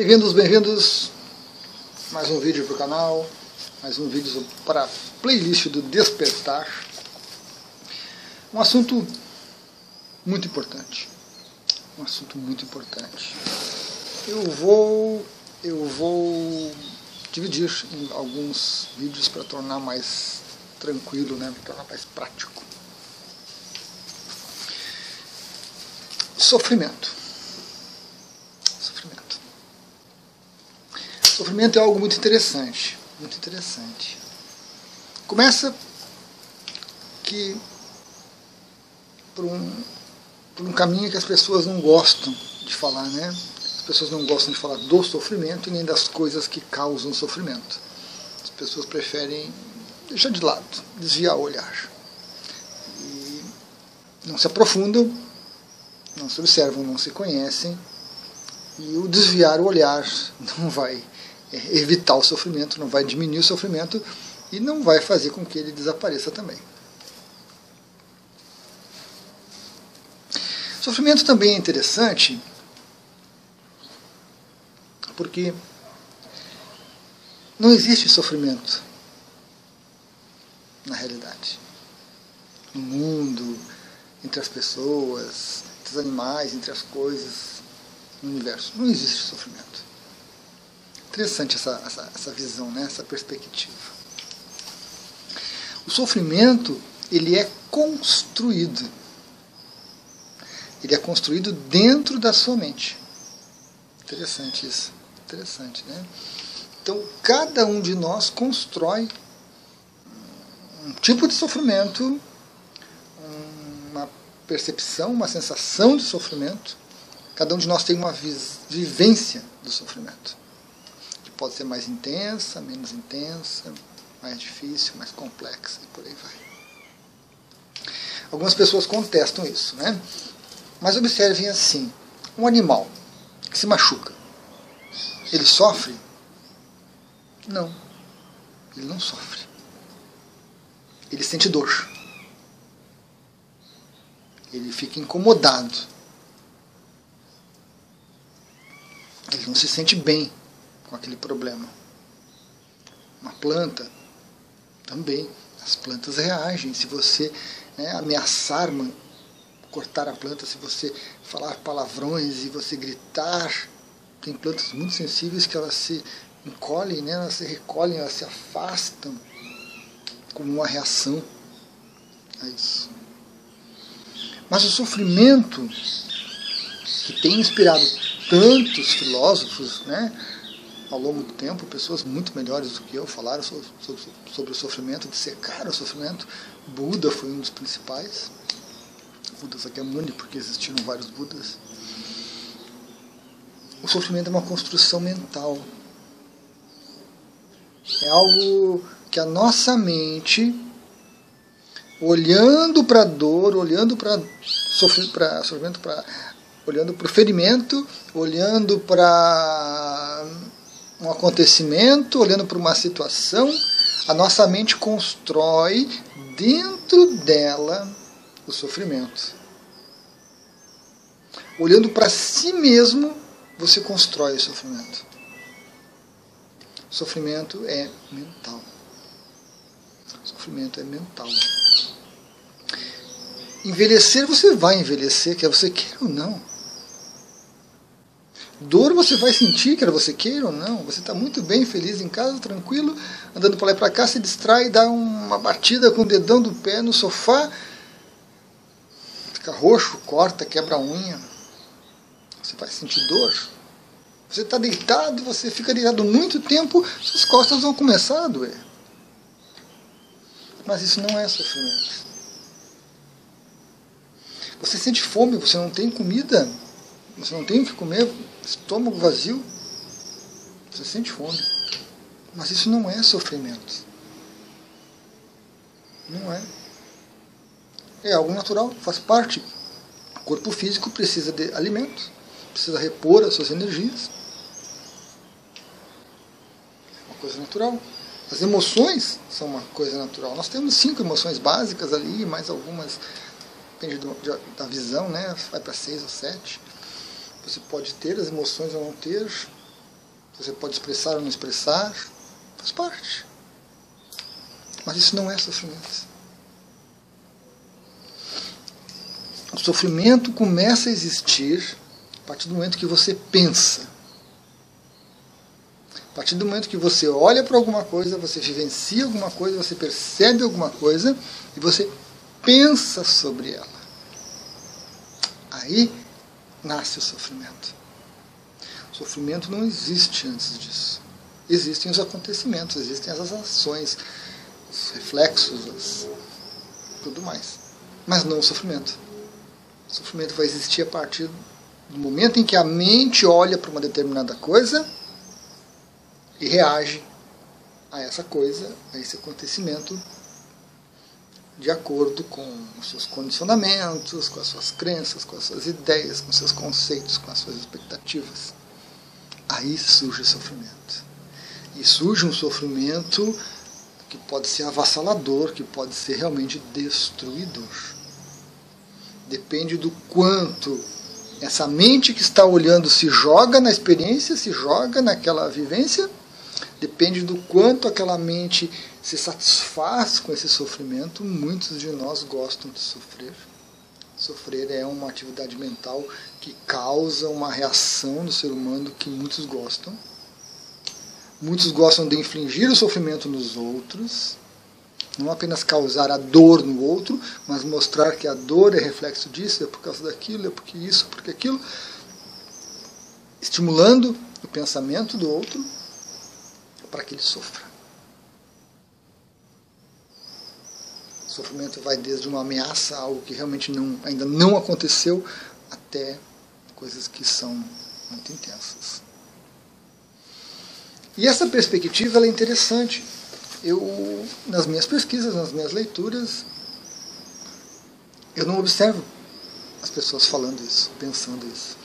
Bem-vindos, bem-vindos. Mais um vídeo para o canal, mais um vídeo para a playlist do Despertar. Um assunto muito importante. Um assunto muito importante. Eu vou, eu vou dividir em alguns vídeos para tornar mais tranquilo, né, para tornar mais prático. Sofrimento. Sofrimento é algo muito interessante, muito interessante. Começa que por um, por um caminho que as pessoas não gostam de falar, né? As pessoas não gostam de falar do sofrimento e nem das coisas que causam sofrimento. As pessoas preferem deixar de lado, desviar o olhar. E não se aprofundam, não se observam, não se conhecem. E o desviar o olhar não vai evitar o sofrimento, não vai diminuir o sofrimento e não vai fazer com que ele desapareça também. Sofrimento também é interessante porque não existe sofrimento na realidade. No mundo, entre as pessoas, entre os animais, entre as coisas, no universo. Não existe sofrimento. Interessante essa, essa, essa visão, né? essa perspectiva. O sofrimento ele é construído. Ele é construído dentro da sua mente. Interessante isso. Interessante, né? Então, cada um de nós constrói um tipo de sofrimento, uma percepção, uma sensação de sofrimento. Cada um de nós tem uma vivência do sofrimento pode ser mais intensa, menos intensa, mais difícil, mais complexa e por aí vai. Algumas pessoas contestam isso, né? Mas observem assim: um animal que se machuca, ele sofre? Não, ele não sofre. Ele sente dor. Ele fica incomodado. Ele não se sente bem com aquele problema. Uma planta também. As plantas reagem. Se você né, ameaçar, cortar a planta, se você falar palavrões e você gritar, tem plantas muito sensíveis que elas se encolhem, né, elas se recolhem, elas se afastam como uma reação a isso. Mas o sofrimento que tem inspirado tantos filósofos, né, ao longo do tempo, pessoas muito melhores do que eu falaram sobre, sobre, o sofrimento, dissecaram o sofrimento. Buda foi um dos principais. Buda Sakyamuni, porque existiram vários Budas. O sofrimento é uma construção mental. É algo que a nossa mente, olhando para a dor, olhando para sofrimento, para olhando para o ferimento, olhando para um acontecimento, olhando para uma situação, a nossa mente constrói dentro dela o sofrimento. Olhando para si mesmo, você constrói o sofrimento. O sofrimento é mental. O sofrimento é mental. Envelhecer, você vai envelhecer, quer você queira ou não. Dor você vai sentir, quer você queira ou não. Você está muito bem, feliz em casa, tranquilo, andando para lá e para cá, se distrai, dá uma batida com o dedão do pé no sofá, fica roxo, corta, quebra a unha. Você vai sentir dor. Você está deitado, você fica deitado muito tempo, suas costas vão começar a doer. Mas isso não é sofrimento. Você sente fome, você não tem comida, você não tem o que comer, estômago vazio, você sente fome. Mas isso não é sofrimento. Não é. É algo natural, faz parte. O corpo físico precisa de alimento, precisa repor as suas energias. É uma coisa natural. As emoções são uma coisa natural. Nós temos cinco emoções básicas ali, mais algumas, depende da visão, né? vai para seis ou sete. Você pode ter as emoções ou não ter, Você pode expressar ou não expressar, faz parte. Mas isso não é sofrimento. O sofrimento começa a existir a partir do momento que você pensa. A partir do momento que você olha para alguma coisa, você vivencia alguma coisa, você percebe alguma coisa e você pensa sobre ela. Aí nasce o sofrimento. O sofrimento não existe antes disso. Existem os acontecimentos, existem as ações, os reflexos, as, tudo mais. Mas não o sofrimento. O sofrimento vai existir a partir do momento em que a mente olha para uma determinada coisa e reage a essa coisa, a esse acontecimento, de acordo com os seus condicionamentos, com as suas crenças, com as suas ideias, com os seus conceitos, com as suas expectativas. Aí surge o sofrimento. E surge um sofrimento que pode ser avassalador, que pode ser realmente destruidor. Depende do quanto essa mente que está olhando se joga na experiência, se joga naquela vivência, depende do quanto aquela mente se satisfaz com esse sofrimento. Muitos de nós gostam de sofrer. Sofrer é uma atividade mental que causa uma reação no ser humano que muitos gostam. Muitos gostam de infligir o sofrimento nos outros não apenas causar a dor no outro, mas mostrar que a dor é reflexo disso, é por causa daquilo, é porque isso, porque aquilo, estimulando o pensamento do outro para que ele sofra. O sofrimento vai desde uma ameaça, algo que realmente não, ainda não aconteceu, até coisas que são muito intensas. E essa perspectiva é interessante eu, nas minhas pesquisas, nas minhas leituras, eu não observo as pessoas falando isso, pensando isso.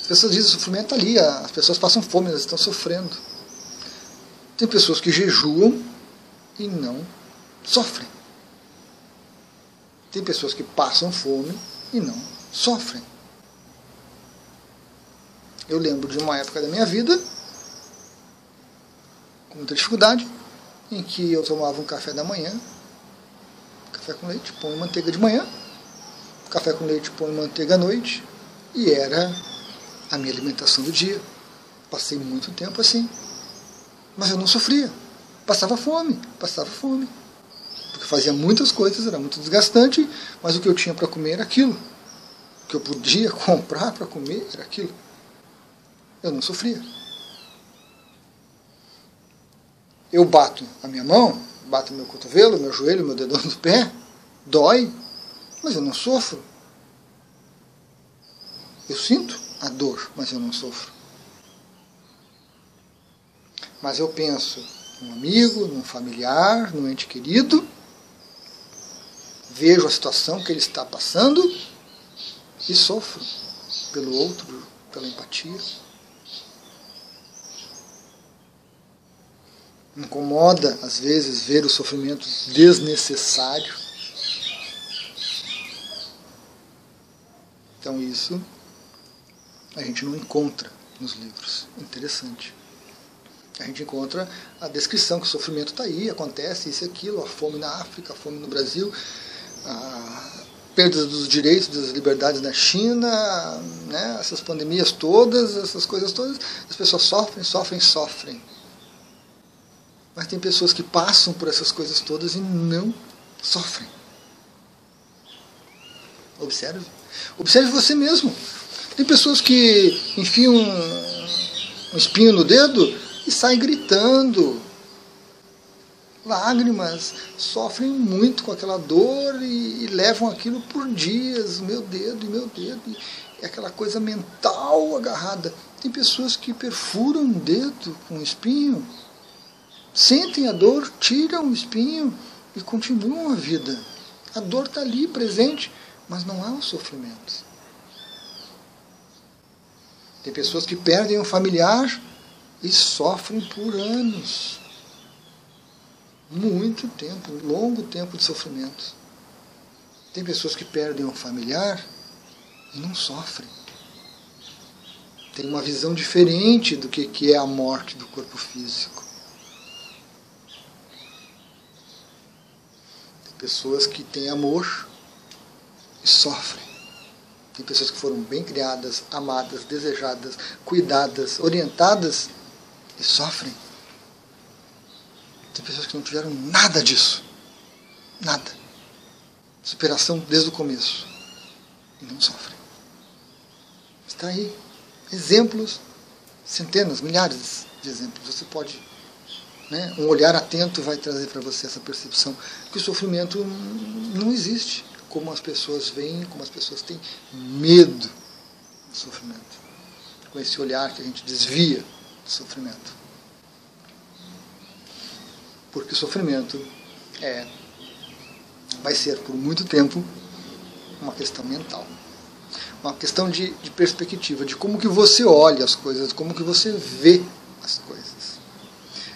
As pessoas dizem o sofrimento está ali, as pessoas passam fome, elas estão sofrendo. Tem pessoas que jejuam e não sofrem. Tem pessoas que passam fome e não sofrem. Eu lembro de uma época da minha vida, com muita dificuldade, em que eu tomava um café da manhã, café com leite, pão e manteiga de manhã, café com leite, pão e manteiga à noite, e era a minha alimentação do dia. Passei muito tempo assim. Mas eu não sofria. Passava fome, passava fome. Porque fazia muitas coisas, era muito desgastante, mas o que eu tinha para comer era aquilo. O que eu podia comprar para comer era aquilo. Eu não sofria eu bato a minha mão, bato meu cotovelo, meu joelho, meu dedão do pé, dói, mas eu não sofro. Eu sinto a dor, mas eu não sofro. Mas eu penso num amigo, num familiar, num ente querido, vejo a situação que ele está passando e sofro pelo outro, pela empatia. incomoda às vezes ver o sofrimento desnecessário. Então isso a gente não encontra nos livros. Interessante. A gente encontra a descrição que o sofrimento está aí, acontece isso e aquilo, a fome na África, a fome no Brasil, a perda dos direitos, das liberdades na China, né, essas pandemias todas, essas coisas todas, as pessoas sofrem, sofrem, sofrem. Mas tem pessoas que passam por essas coisas todas e não sofrem. Observe. Observe você mesmo. Tem pessoas que enfiam um, espinho no dedo e saem gritando. Lágrimas, sofrem muito com aquela dor e, e levam aquilo por dias, meu dedo e meu dedo. E é aquela coisa mental agarrada. Tem pessoas que perfuram o dedo com espinho sentem a dor, tiram o espinho e continuam a vida. A dor está ali presente, mas não há o sofrimento. Tem pessoas que perdem um familiar e sofrem por anos. Muito tempo, longo tempo de sofrimento. Tem pessoas que perdem um familiar e não sofrem. tem uma visão diferente do que, que é a morte do corpo físico. Tem pessoas que têm amor e sofrem. Tem pessoas que foram bem criadas, amadas, desejadas, cuidadas, orientadas e sofrem. Tem pessoas que não tiveram nada disso. Nada. Superação desde o começo. E não sofrem. Está aí. Exemplos, centenas, milhares de exemplos. Você pode. Né, um olhar atento vai trazer para você essa percepção que o sofrimento não existe como as pessoas veem, como as pessoas têm medo do sofrimento. Com esse olhar que a gente desvia sofrimento. Porque o sofrimento é, vai ser por muito tempo uma questão mental. Uma questão de, de perspectiva, de como que você olha as coisas, como que você vê as coisas.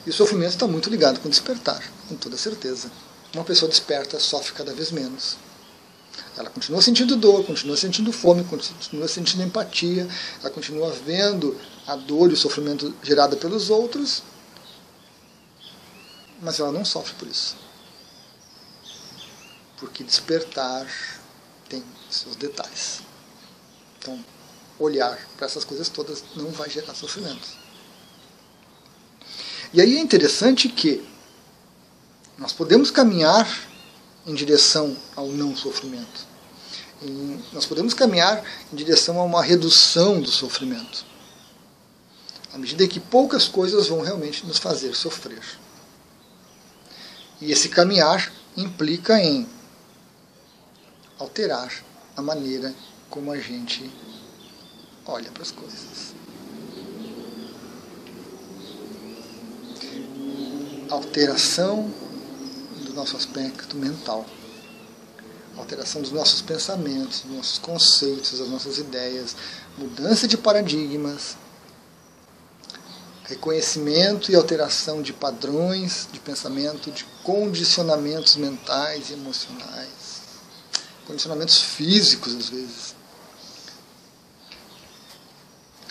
E o sofrimento está muito ligado com despertar, com toda certeza. Uma pessoa desperta sofre cada vez menos. Ela continua sentindo dor, continua sentindo fome, continua sentindo empatia, ela continua vendo a dor e o sofrimento gerada pelos outros, mas ela não sofre por isso. Porque despertar tem seus detalhes. Então, olhar para essas coisas todas não vai gerar sofrimento. E aí é interessante que nós podemos caminhar em direção ao não sofrimento. E nós podemos caminhar em direção a uma redução do sofrimento. À medida que poucas coisas vão realmente nos fazer sofrer. E esse caminhar implica em alterar a maneira como a gente olha para as coisas. Alteração do nosso aspecto mental. Alteração dos nossos pensamentos, dos nossos conceitos, das nossas ideias, mudança de paradigmas, reconhecimento e alteração de padrões de pensamento, de condicionamentos mentais e emocionais, condicionamentos físicos às vezes.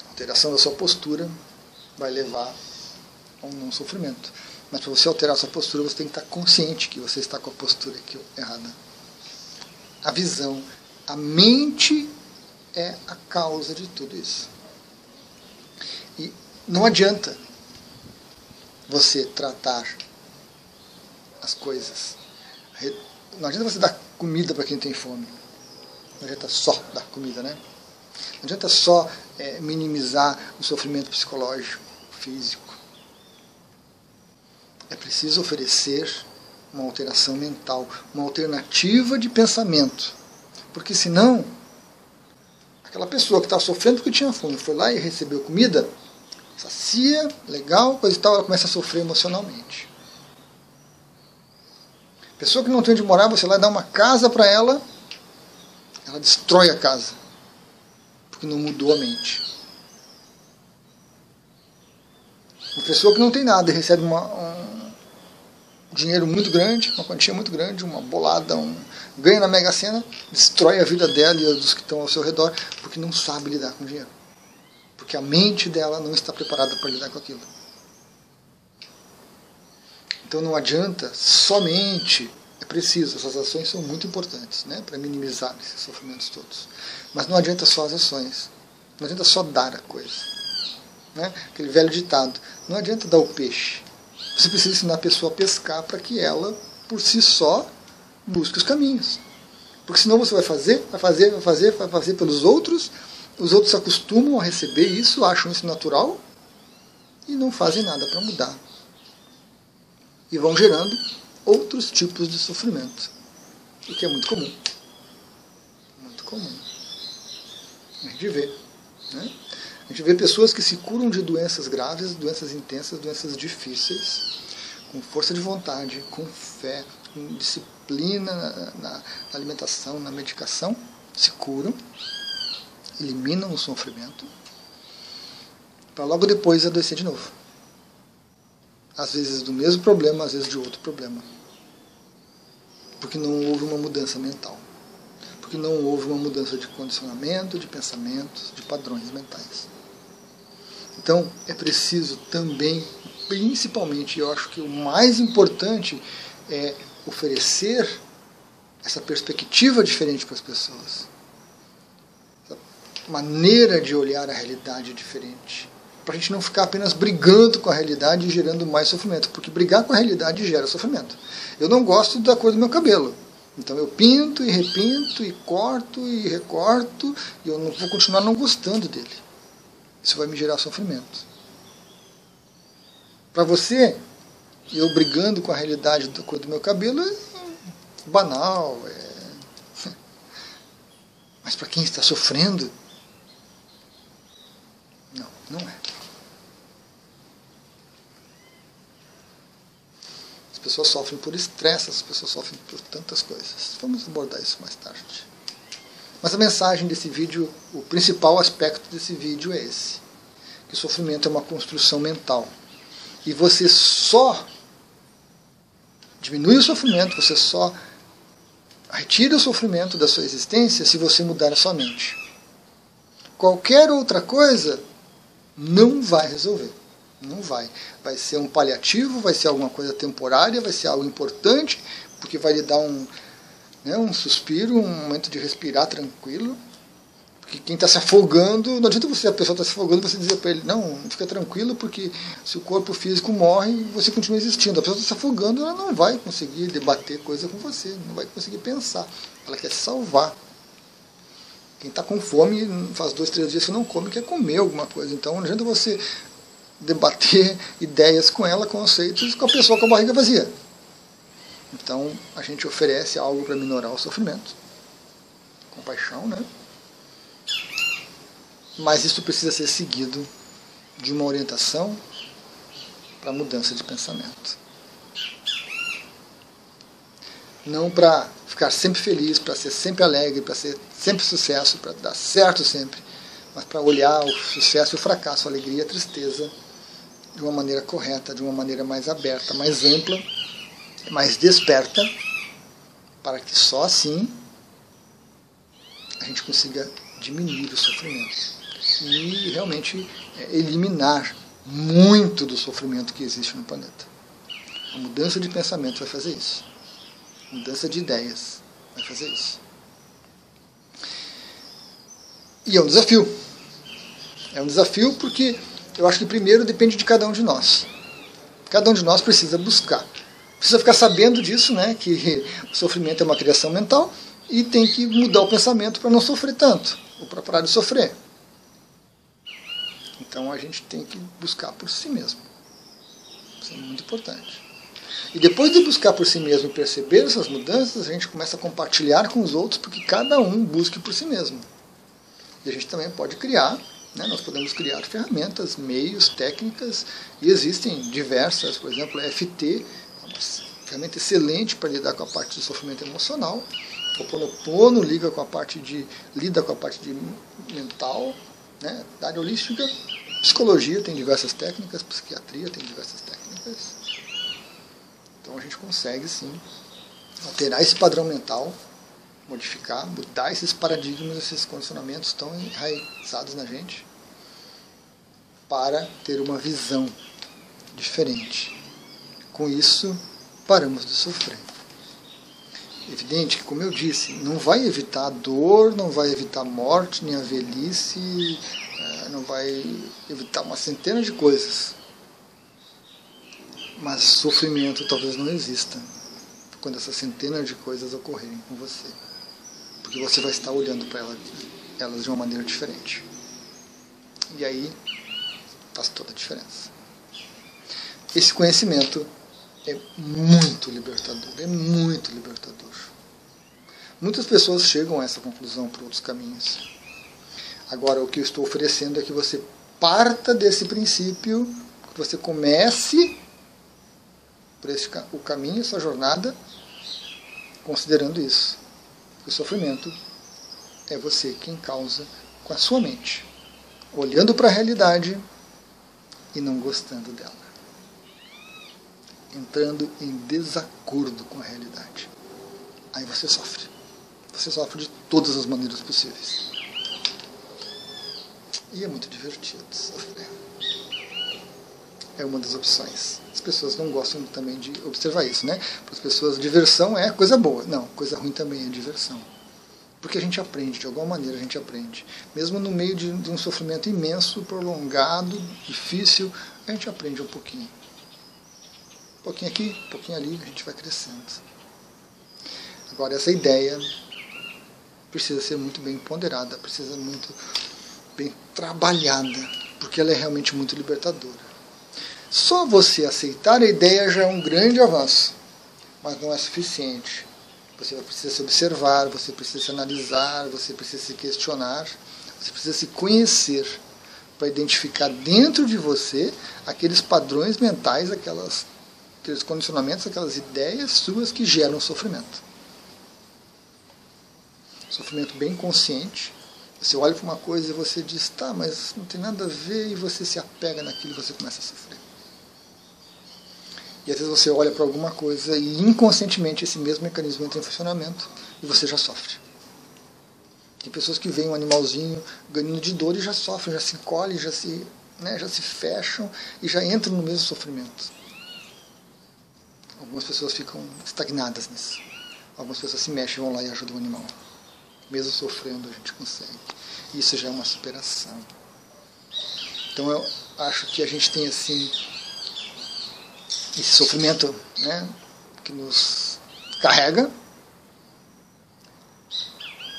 alteração da sua postura vai levar a um não sofrimento. Mas para você alterar sua postura, você tem que estar consciente que você está com a postura aqui errada. A visão, a mente é a causa de tudo isso. E não adianta você tratar as coisas. Não adianta você dar comida para quem tem fome. Não adianta só dar comida, né? Não adianta só é, minimizar o sofrimento psicológico, físico. É preciso oferecer uma alteração mental, uma alternativa de pensamento. Porque senão, aquela pessoa que está sofrendo porque tinha fome, foi lá e recebeu comida, sacia, legal, coisa e tal, ela começa a sofrer emocionalmente. Pessoa que não tem onde morar, você lá dá uma casa para ela, ela destrói a casa, porque não mudou a mente. Uma pessoa que não tem nada e recebe uma, um dinheiro muito grande, uma quantia muito grande, uma bolada, um ganha na Mega Sena, destrói a vida dela e dos que estão ao seu redor, porque não sabe lidar com dinheiro. Porque a mente dela não está preparada para lidar com aquilo. Então não adianta somente, é preciso, essas ações são muito importantes né, para minimizar esses sofrimentos todos. Mas não adianta só as ações, não adianta só dar a coisa. Né? Aquele velho ditado. Não adianta dar o peixe. Você precisa ensinar a pessoa a pescar para que ela, por si só, busque os caminhos. Porque senão você vai fazer, vai fazer, vai fazer, vai fazer pelos outros, os outros se acostumam a receber isso, acham isso natural e não fazem nada para mudar. E vão gerando outros tipos de sofrimento, o que é muito comum. Muito comum. A gente vê. Né? A gente vê pessoas que se curam de doenças graves, doenças intensas, doenças difíceis, com força de vontade, com fé, com disciplina na, na alimentação, na medicação, se curam, eliminam o sofrimento, para logo depois adoecer de novo. Às vezes do mesmo problema, às vezes de outro problema. Porque não houve uma mudança mental. Porque não houve uma mudança de condicionamento, de pensamentos, de padrões mentais. Então é preciso também, principalmente, eu acho que o mais importante é oferecer essa perspectiva diferente para as pessoas. Essa maneira de olhar a realidade diferente. Para a gente não ficar apenas brigando com a realidade e gerando mais sofrimento. Porque brigar com a realidade gera sofrimento. Eu não gosto da cor do meu cabelo. Então eu pinto e repinto e corto e recorto e eu não vou continuar não gostando dele. Isso vai me gerar sofrimento. Para você, eu brigando com a realidade da cor do meu cabelo é banal. É... Mas para quem está sofrendo, não, não é. As pessoas sofrem por estresse, as pessoas sofrem por tantas coisas. Vamos abordar isso mais tarde. Mas a mensagem desse vídeo, o principal aspecto desse vídeo é esse: que sofrimento é uma construção mental. E você só diminui o sofrimento, você só retira o sofrimento da sua existência se você mudar a sua mente. Qualquer outra coisa não vai resolver. Não vai. Vai ser um paliativo, vai ser alguma coisa temporária, vai ser algo importante, porque vai lhe dar um, né, um suspiro, um momento de respirar tranquilo. Porque quem está se afogando, não adianta você, a pessoa está se afogando, você dizer para ele, não, fica tranquilo, porque se o corpo físico morre, você continua existindo. A pessoa está se afogando, ela não vai conseguir debater coisa com você, não vai conseguir pensar. Ela quer se salvar. Quem está com fome, faz dois, três dias que não come, quer comer alguma coisa. Então não adianta você debater ideias com ela, conceitos, com a pessoa com a barriga vazia. Então, a gente oferece algo para minorar o sofrimento. Compaixão, né? Mas isso precisa ser seguido de uma orientação para mudança de pensamento. Não para ficar sempre feliz, para ser sempre alegre, para ser sempre sucesso, para dar certo sempre, mas para olhar o sucesso e o fracasso, a alegria e a tristeza de uma maneira correta, de uma maneira mais aberta, mais ampla mais desperta, para que só assim a gente consiga diminuir o sofrimento e realmente é, eliminar muito do sofrimento que existe no planeta. A mudança de pensamento vai fazer isso. A mudança de ideias vai fazer isso. E é um desafio. É um desafio porque eu acho que primeiro depende de cada um de nós. Cada um de nós precisa buscar precisa ficar sabendo disso, né, que o sofrimento é uma criação mental e tem que mudar o pensamento para não sofrer tanto, ou para parar de sofrer. Então a gente tem que buscar por si mesmo. Isso é muito importante. E depois de buscar por si mesmo e perceber essas mudanças, a gente começa a compartilhar com os outros, porque cada um busque por si mesmo. E a gente também pode criar, né, nós podemos criar ferramentas, meios, técnicas, e existem diversas, por exemplo, FT ferramenta excelente para lidar com a parte do sofrimento emocional. O Ponopono liga com a parte de lida com a parte de mental, né? Da área holística, psicologia tem diversas técnicas, psiquiatria tem diversas técnicas. Então a gente consegue sim alterar esse padrão mental, modificar, mudar esses paradigmas, esses condicionamentos tão enraizados na gente, para ter uma visão diferente com isso, paramos de sofrer. Evidente que, como eu disse, não vai evitar a dor, não vai evitar a morte, nem a velhice, eh, não vai evitar uma centena de coisas. Mas sofrimento talvez não exista quando essas centenas de coisas ocorrerem com você. Porque você vai estar olhando para elas de uma maneira diferente. E aí faz toda a diferença. Esse conhecimento é muito libertador, é muito libertador. Muitas pessoas chegam a essa conclusão por outros caminhos. Agora, o que eu estou oferecendo é que você parta desse princípio, que você comece esse, o caminho, essa jornada, considerando isso. O sofrimento é você quem causa com a sua mente, olhando para a realidade e não gostando dela entrando em desacordo com a realidade. Aí você sofre. Você sofre de todas as maneiras possíveis. E é muito divertido sofrer. é uma das opções. As pessoas não gostam também de observar isso, né? Para as pessoas, diversão é coisa boa. Não, coisa ruim também é diversão. Porque a gente aprende, de alguma maneira a gente aprende. Mesmo no meio de, de um sofrimento imenso, prolongado, difícil, a gente aprende um pouquinho. Um pouquinho aqui, um pouquinho ali, a gente vai crescendo. Agora, essa ideia precisa ser muito bem ponderada, precisa muito bem trabalhada, porque ela é realmente muito libertadora. Só você aceitar a ideia já é um grande avanço, mas não é suficiente. Você precisa se observar, você precisa se analisar, você precisa se questionar, você precisa se conhecer para identificar dentro de você aqueles padrões mentais, aquelas, aqueles condicionamentos, aquelas ideias suas que geram sofrimento. Sofrimento bem consciente. Você olha para uma coisa e você diz, tá, mas não tem nada a ver, e você se apega naquilo e você começa a sofrer. E às vezes você olha para alguma coisa e inconscientemente esse mesmo mecanismo entra em funcionamento e você já sofre. Tem pessoas que veem um animalzinho ganhando de dor e já sofrem, já se encolhem, já se, né, já se fecham e já entram no mesmo sofrimento. Algumas pessoas ficam estagnadas nisso. Algumas pessoas se mexem, vão lá e ajudam o animal. Mesmo sofrendo, a gente consegue. Isso já é uma superação. Então eu acho que a gente tem assim esse sofrimento né, que nos carrega.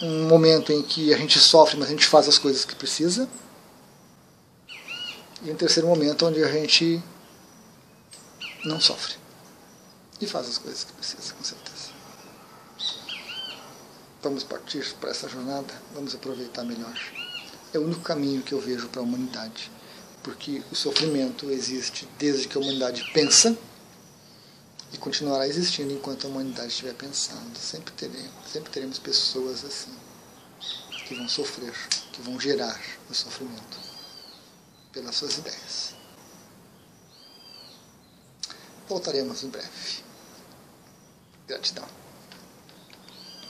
Um momento em que a gente sofre, mas a gente faz as coisas que precisa. E um terceiro momento onde a gente não sofre e faz as coisas que precisa, com certeza. Vamos partir para essa jornada, vamos aproveitar melhor. É o único caminho que eu vejo para a humanidade porque o sofrimento existe desde que a humanidade pensa e continuará existindo enquanto a humanidade estiver pensando. Sempre teremos, sempre teremos pessoas assim que vão sofrer, que vão gerar o sofrimento pelas suas ideias. Voltaremos em breve. Gratidão.